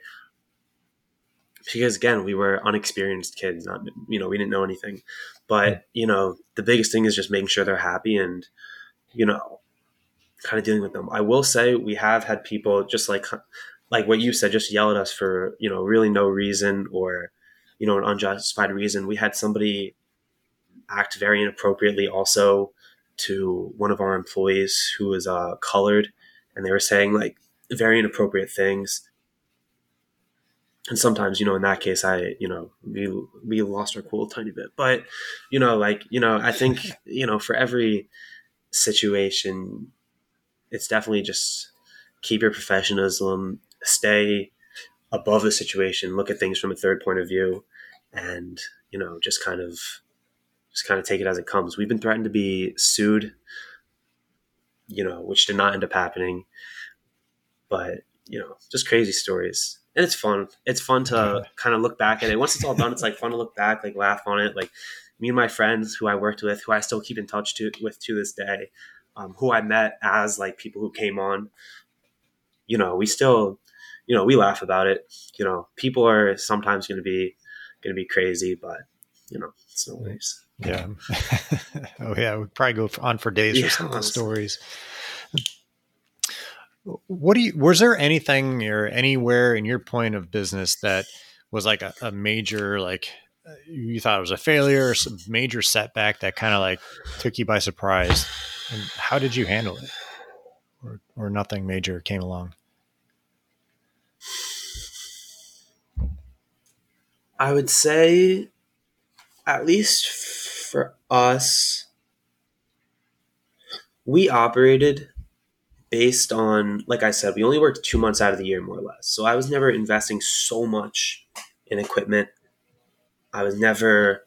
because again we were unexperienced kids not you know we didn't know anything but you know the biggest thing is just making sure they're happy and you know kind of dealing with them. I will say we have had people just like like what you said just yell at us for you know really no reason or you know an unjustified reason. We had somebody act very inappropriately also to one of our employees who was uh, colored and they were saying like very inappropriate things. And sometimes you know in that case i you know we we lost our cool a tiny bit. But you know like you know i think (laughs) you know for every situation it's definitely just keep your professionalism stay above the situation look at things from a third point of view and you know just kind of just kind of take it as it comes we've been threatened to be sued you know which did not end up happening but you know just crazy stories and it's fun. It's fun to kind of look back at it. Once it's all done, it's like fun to look back, like laugh on it. Like me and my friends who I worked with, who I still keep in touch to with to this day, um, who I met as like people who came on. You know, we still, you know, we laugh about it. You know, people are sometimes going to be going to be crazy, but you know, it's no worries. Yeah. (laughs) oh yeah, we probably go on for days yeah, some of the stories. What do you? Was there anything or anywhere in your point of business that was like a, a major like you thought it was a failure or some major setback that kind of like took you by surprise? And how did you handle it? Or, or nothing major came along? I would say, at least for us, we operated based on, like I said, we only worked two months out of the year, more or less. So I was never investing so much in equipment. I was never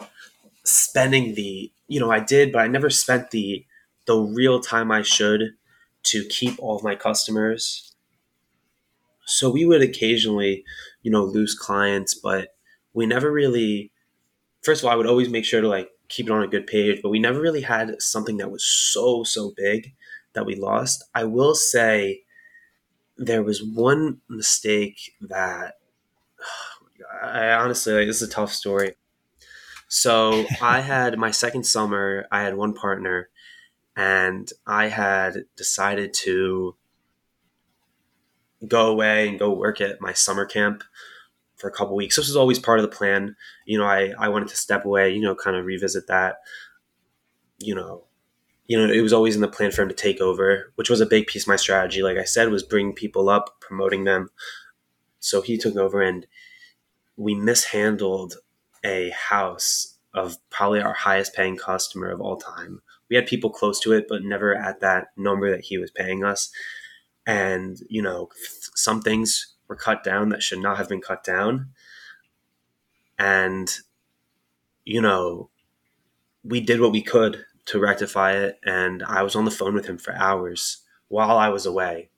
spending the, you know, I did, but I never spent the the real time I should to keep all of my customers. So we would occasionally, you know, lose clients, but we never really first of all, I would always make sure to like keep it on a good page, but we never really had something that was so, so big that we lost. I will say there was one mistake that (sighs) I honestly, like, this is a tough story. So I had my second summer, I had one partner, and I had decided to go away and go work at my summer camp for a couple weeks. This was always part of the plan. You know, I, I wanted to step away, you know, kind of revisit that. You know, you know, it was always in the plan for him to take over, which was a big piece of my strategy. Like I said, was bringing people up, promoting them. So he took over and we mishandled a house of probably our highest paying customer of all time. We had people close to it, but never at that number that he was paying us. And, you know, some things were cut down that should not have been cut down. And, you know, we did what we could to rectify it. And I was on the phone with him for hours while I was away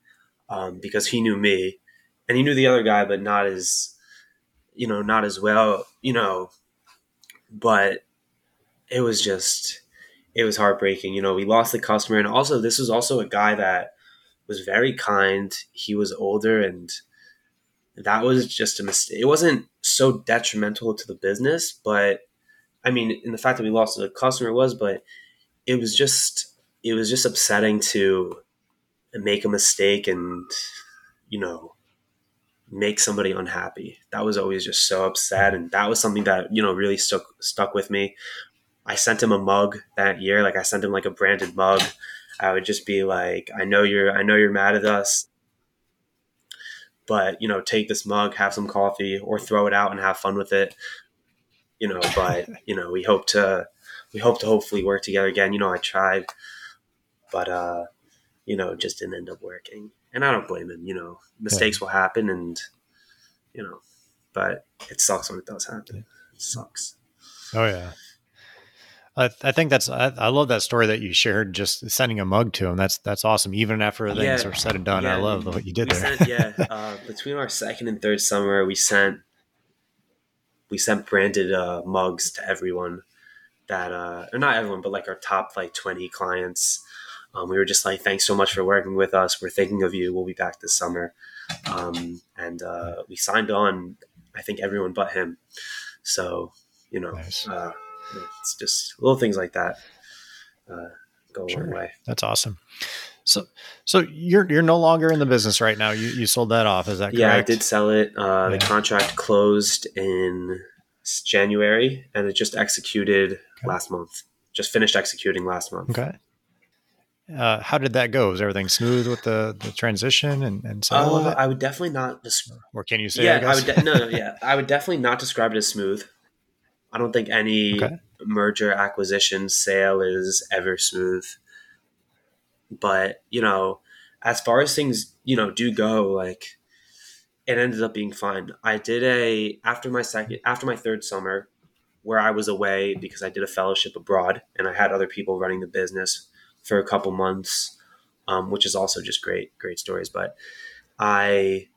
um, because he knew me and he knew the other guy, but not as, you know, not as well, you know. But it was just, it was heartbreaking. You know, we lost the customer. And also, this was also a guy that was very kind. He was older and, that was just a mistake. It wasn't so detrimental to the business, but I mean, in the fact that we lost the customer was, but it was just it was just upsetting to make a mistake and you know make somebody unhappy. That was always just so upset, and that was something that you know really stuck stuck with me. I sent him a mug that year, like I sent him like a branded mug. I would just be like, I know you're, I know you're mad at us but you know take this mug have some coffee or throw it out and have fun with it. You know but (laughs) you know we hope to we hope to hopefully work together again. You know i tried but uh you know just didn't end up working. And i don't blame him you know. Mistakes yeah. will happen and you know but it sucks when it does happen. It sucks. Oh yeah I, I think that's I, I, love that story that you shared. Just sending a mug to him. That's that's awesome. Even after things yeah, are said and done, yeah, I love what you did there. Sent, yeah, (laughs) uh, between our second and third summer, we sent we sent branded uh, mugs to everyone that uh, or not everyone, but like our top like twenty clients. Um, we were just like, thanks so much for working with us. We're thinking of you. We'll be back this summer. Um, and uh, we signed on, I think everyone but him. So, you know, nice. uh, it's just little things like that uh, go a sure. long way. That's awesome. So, so you're you're no longer in the business right now. You you sold that off. Is that correct? Yeah, I did sell it. Uh, yeah. The contract closed in January, and it just executed okay. last month. Just finished executing last month. Okay. Uh, how did that go? Was everything smooth with the, the transition and, and sale uh, I would definitely not. Des- or can you say? Yeah, I, I would. De- no, no, yeah, I would definitely not describe it as smooth. I don't think any okay. merger acquisition sale is ever smooth. But, you know, as far as things, you know, do go, like it ended up being fine. I did a after my second after my third summer where I was away because I did a fellowship abroad and I had other people running the business for a couple months, um, which is also just great, great stories. But I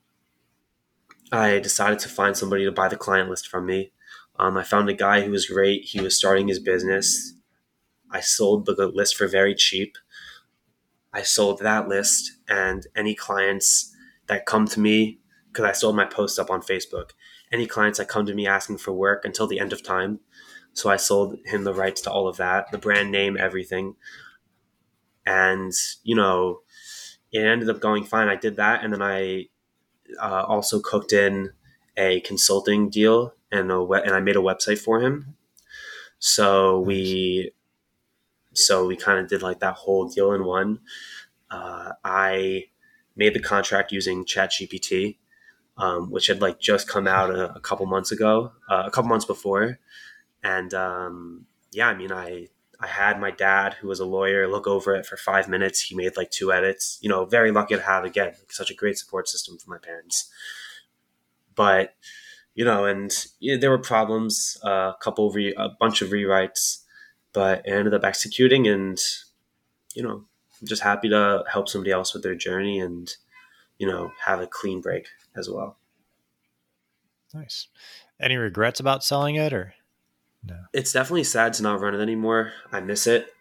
I decided to find somebody to buy the client list from me. Um, I found a guy who was great. He was starting his business. I sold the list for very cheap. I sold that list, and any clients that come to me because I sold my posts up on Facebook. Any clients that come to me asking for work until the end of time. So I sold him the rights to all of that, the brand name, everything. And, you know, it ended up going fine. I did that. And then I uh, also cooked in a consulting deal and a we- and I made a website for him. So we so we kind of did like that whole deal in one. Uh, I made the contract using ChatGPT, um, which had like just come out a, a couple months ago, uh, a couple months before, and um, yeah, I mean, I I had my dad, who was a lawyer, look over it for five minutes. He made like two edits. You know, very lucky to have again such a great support system for my parents. But you know, and yeah, there were problems, uh, a couple, re- a bunch of rewrites, but it ended up executing, and you know, I'm just happy to help somebody else with their journey, and you know, have a clean break as well. Nice. Any regrets about selling it, or no? It's definitely sad to not run it anymore. I miss it.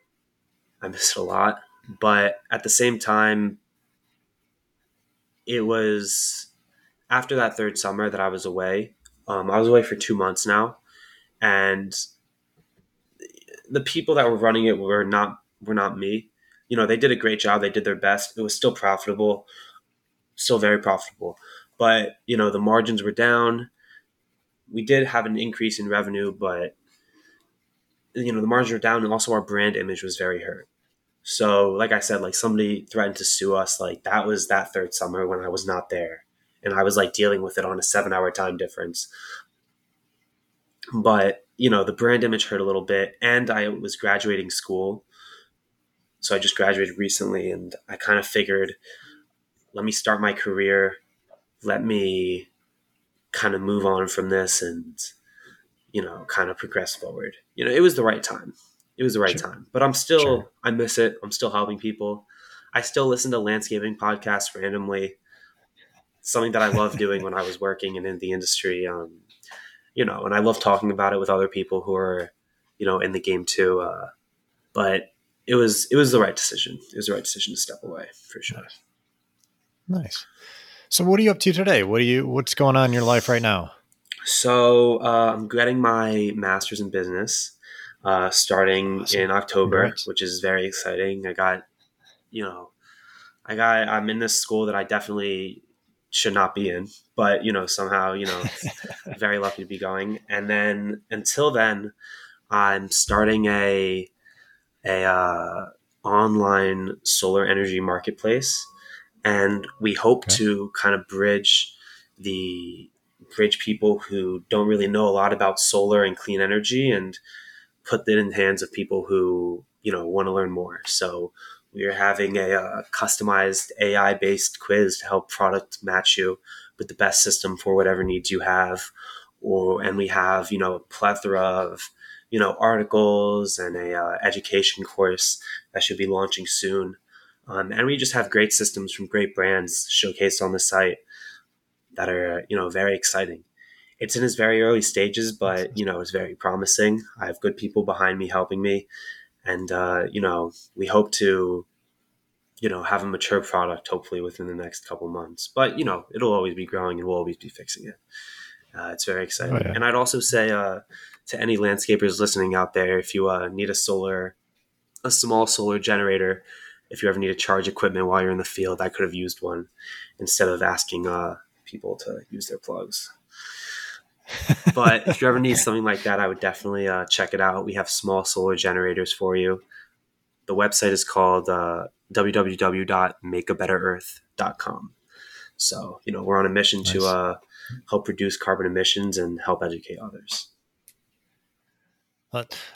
I miss it a lot, but at the same time, it was after that third summer that I was away. Um, I was away for two months now, and the people that were running it were not were not me. You know, they did a great job. They did their best. It was still profitable, still very profitable. But you know, the margins were down. We did have an increase in revenue, but you know, the margins were down, and also our brand image was very hurt. So, like I said, like somebody threatened to sue us. Like that was that third summer when I was not there, and I was like dealing with it on a seven-hour time difference. But you know, the brand image hurt a little bit, and I was graduating school, so I just graduated recently, and I kind of figured, let me start my career, let me kind of move on from this, and you know, kind of progress forward. You know, it was the right time it was the right Sure. time. But I'm still, Sure. I miss it. I'm still helping people. I still listen to landscaping podcasts randomly. Something that I love doing when I was working and in the industry. Um, you know, and I love talking about it with other people who are, you know, in the game too. Uh, but it was it was the right decision. It was the right decision to step away for sure. Nice. So, what are you up to today? What are you? What's going on in your life right now? So uh, I'm getting my master's in business uh, starting Awesome. in October, Congrats. which is very exciting. I got, you know, I got I'm in this school that I definitely should not be in, but you know somehow you know (laughs) very lucky to be going. And then until then, I'm starting a a uh, online solar energy marketplace, and we hope Okay. to kind of bridge the bridge people who don't really know a lot about solar and clean energy and put it in the hands of people who you know want to learn more. So we are having a uh, customized AI based quiz to help product match you with the best system for whatever needs you have. Or and we have you know a plethora of you know articles and a uh, education course that should be launching soon. Um, and we just have great systems from great brands showcased on the site that are you know very exciting. It's in its very early stages, but you know it's very promising. I have good people behind me helping me, and uh, you know we hope to you know have a mature product hopefully within the next couple months. But you know it'll always be growing, and we'll always be fixing it. Uh, it's very exciting, Oh, yeah. and I'd also say uh, to any landscapers listening out there, if you uh, need a solar, a small solar generator, if you ever need to charge equipment while you're in the field, I could have used one instead of asking uh, people to use their plugs. (laughs) but if you ever need something like that, I would definitely uh, check it out. We have small solar generators for you. The website is called uh, www.makeabetterearth.com. So, you know, we're on a mission to uh, help reduce carbon emissions and help educate others.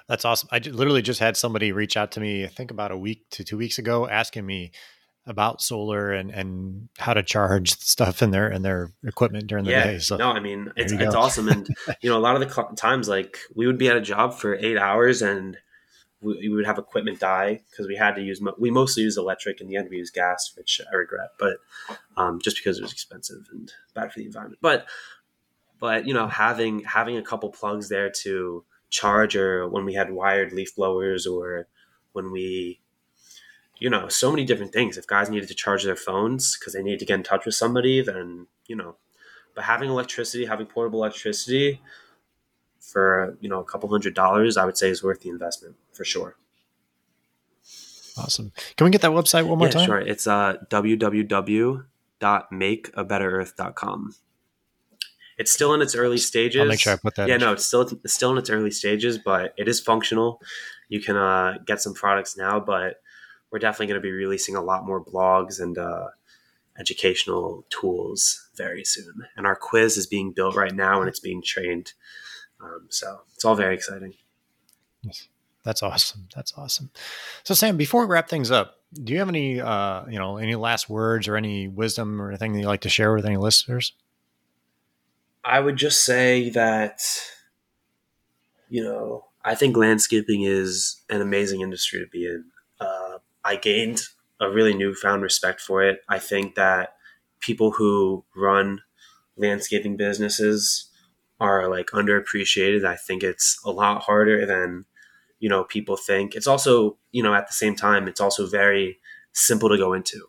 That's awesome. I literally just had somebody reach out to me, I think about a week to two weeks ago, asking me about solar and, and how to charge (laughs) stuff in their in their equipment during the yeah, day. So no, I mean it's it's go. awesome, and (laughs) you know a lot of the cl- times like we would be at a job for eight hours and we, we would have equipment die because we had to use mo- we mostly use electric in the end we use gas, which I regret, but um, just because it was expensive and bad for the environment. But but you know having having a couple plugs there to charge or when we had wired leaf blowers or when we you know so many different things if guys needed to charge their phones because they needed to get in touch with somebody then you know but having electricity, having portable electricity for you know a couple hundred dollars, I would say is worth the investment for sure. Awesome. Can we get that website one more yeah, time? Sure. It's uh, www.makeabetterearth.com. It's still in its early stages. I'll make sure I put that. Yeah, no, it's still it's still in its early stages, but it is functional. You can uh, get some products now, but we're definitely going to be releasing a lot more blogs and uh, educational tools very soon. And our quiz is being built right now, and it's being trained. Um, so it's all very exciting. Yes. That's awesome. That's awesome. So Sam, before we wrap things up, do you have any uh, you know, any last words or any wisdom or anything that you'd like to share with any listeners? I would just say that you know, I think landscaping is an amazing industry to be in. I gained a really newfound respect for it. I think that people who run landscaping businesses are like underappreciated. I think it's a lot harder than you know people think it's also you know at the same time it's also very simple to go into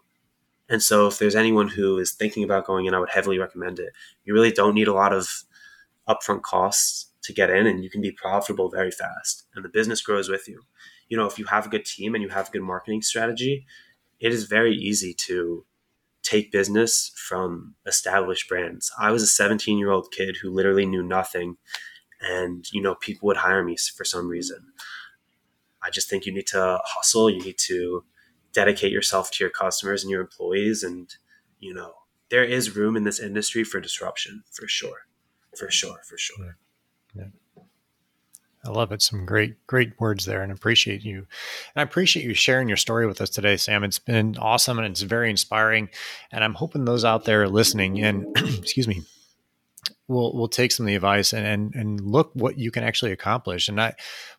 and so if there's anyone who is thinking about going in i would heavily recommend it you really don't need a lot of upfront costs to get in and you can be profitable very fast and the business grows with you you know if you have a good team and you have a good marketing strategy it is very easy to take business from established brands. I was a 17 year old kid who literally knew nothing and you know people would hire me for some reason. I just think you need to hustle you need to dedicate yourself to your customers and your employees and you know there is room in this industry for disruption for sure. For sure for sure. Yeah. I love it. Some great, great words there, and appreciate you. And I appreciate you sharing your story with us today, Sam. It's been awesome and it's very inspiring. And I'm hoping those out there listening and (clears throat) excuse me, will will take some of the advice and and and look what you can actually accomplish. And I,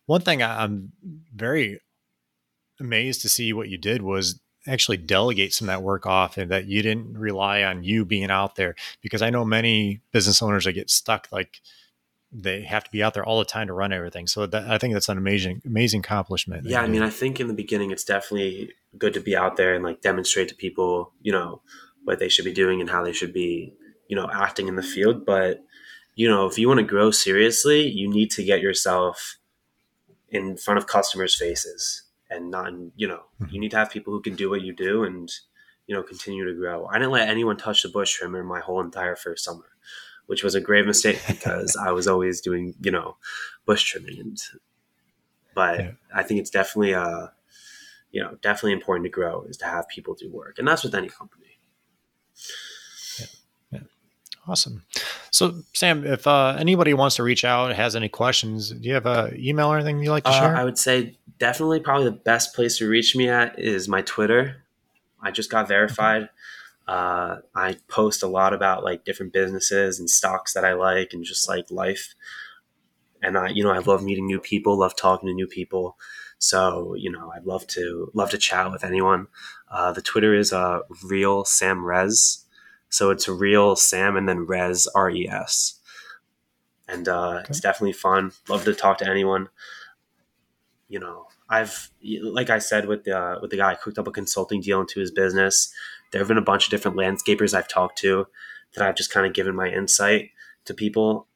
one thing I'm very amazed to see what you did was actually delegate some of that work off and that you didn't rely on you being out there because I know many business owners that get stuck like they have to be out there all the time to run everything. So that, I think that's an amazing, amazing accomplishment. Yeah, I mean, I think in the beginning it's definitely good to be out there and like demonstrate to people, you know, what they should be doing and how they should be, you know, acting in the field. But you know, if you want to grow seriously, you need to get yourself in front of customers' faces and not, you know, mm-hmm. you need to have people who can do what you do and you know continue to grow. I didn't let anyone touch the bush trimmer my whole entire first summer which was a grave mistake because I was always doing, you know, bush trimming. And, but yeah. I think it's definitely, uh, you know, definitely important to grow is to have people do work. And that's with any company. Yeah. yeah. Awesome. So, Sam, if uh, anybody wants to reach out, has any questions, do you have an email or anything you like to uh, share? I would say definitely probably the best place to reach me at is my Twitter. I just got verified. Uh, I post a lot about like different businesses and stocks that I like and just like life. And I, you know, I love meeting new people, love talking to new people. So, you know, I'd love to love to chat with anyone. Uh, the Twitter is uh, real Sam Res. So it's real Sam and then Res R E S. And uh, okay. it's definitely fun. Love to talk to anyone. You know, I've like I said with the with the guy, I cooked up a consulting deal into his business there have been a bunch of different landscapers I've talked to that I've just kind of given my insight to people.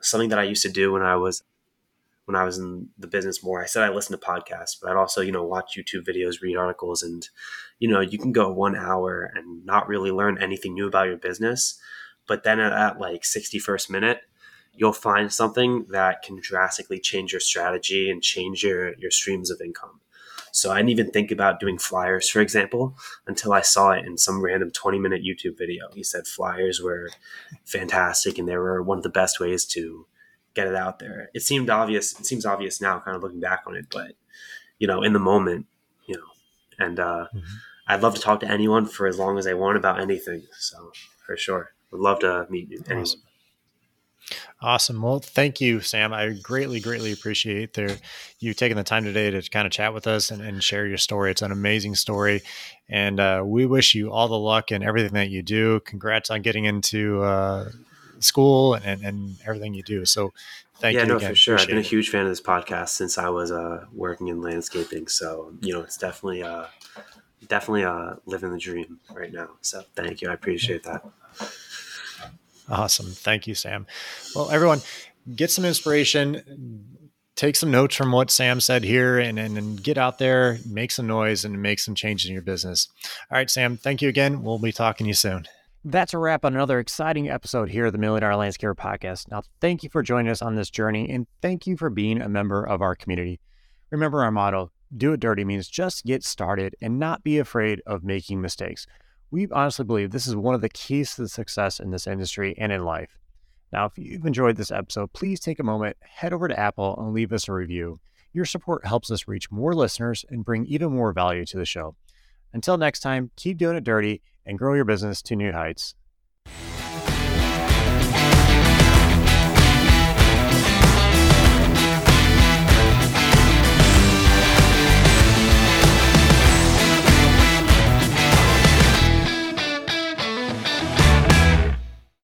Something that I used to do when I was when I was in the business more. I said I listened to podcasts, but I'd also, you know, watch YouTube videos, read articles, and you know, you can go one hour and not really learn anything new about your business. But then at, at like 61st minute, you'll find something that can drastically change your strategy and change your your streams of income. So I didn't even think about doing flyers, for example, until I saw it in some random 20 minute YouTube video. He said flyers were fantastic and they were one of the best ways to get it out there. It seemed obvious. It seems obvious now, kind of looking back on it, but you know, in the moment, you know, and uh, mm-hmm. I'd love to talk to anyone for as long as I want about anything. So for sure, would love to meet anyone. Awesome. Awesome. Well, thank you, Sam. I greatly, greatly appreciate there you taking the time today to kind of chat with us and, and share your story. It's an amazing story, and uh, we wish you all the luck in everything that you do. Congrats on getting into uh, school and, and everything you do. So, thank yeah, you. Yeah, no, again. for sure. Appreciate I've been a huge fan of this podcast since I was uh, working in landscaping. So, you know, it's definitely uh, definitely uh, living the dream right now. So, thank you. I appreciate that. Awesome. Thank you, Sam. Well, everyone, get some inspiration. Take some notes from what Sam said here and, and, and get out there, make some noise, and make some changes in your business. All right, Sam, thank you again. We'll be talking to you soon. That's a wrap on another exciting episode here of the Million Dollar Landscaper Podcast. Now, thank you for joining us on this journey and thank you for being a member of our community. Remember our motto do it dirty means just get started and not be afraid of making mistakes. We honestly believe this is one of the keys to the success in this industry and in life. Now, if you've enjoyed this episode, please take a moment, head over to Apple, and leave us a review. Your support helps us reach more listeners and bring even more value to the show. Until next time, keep doing it dirty and grow your business to new heights.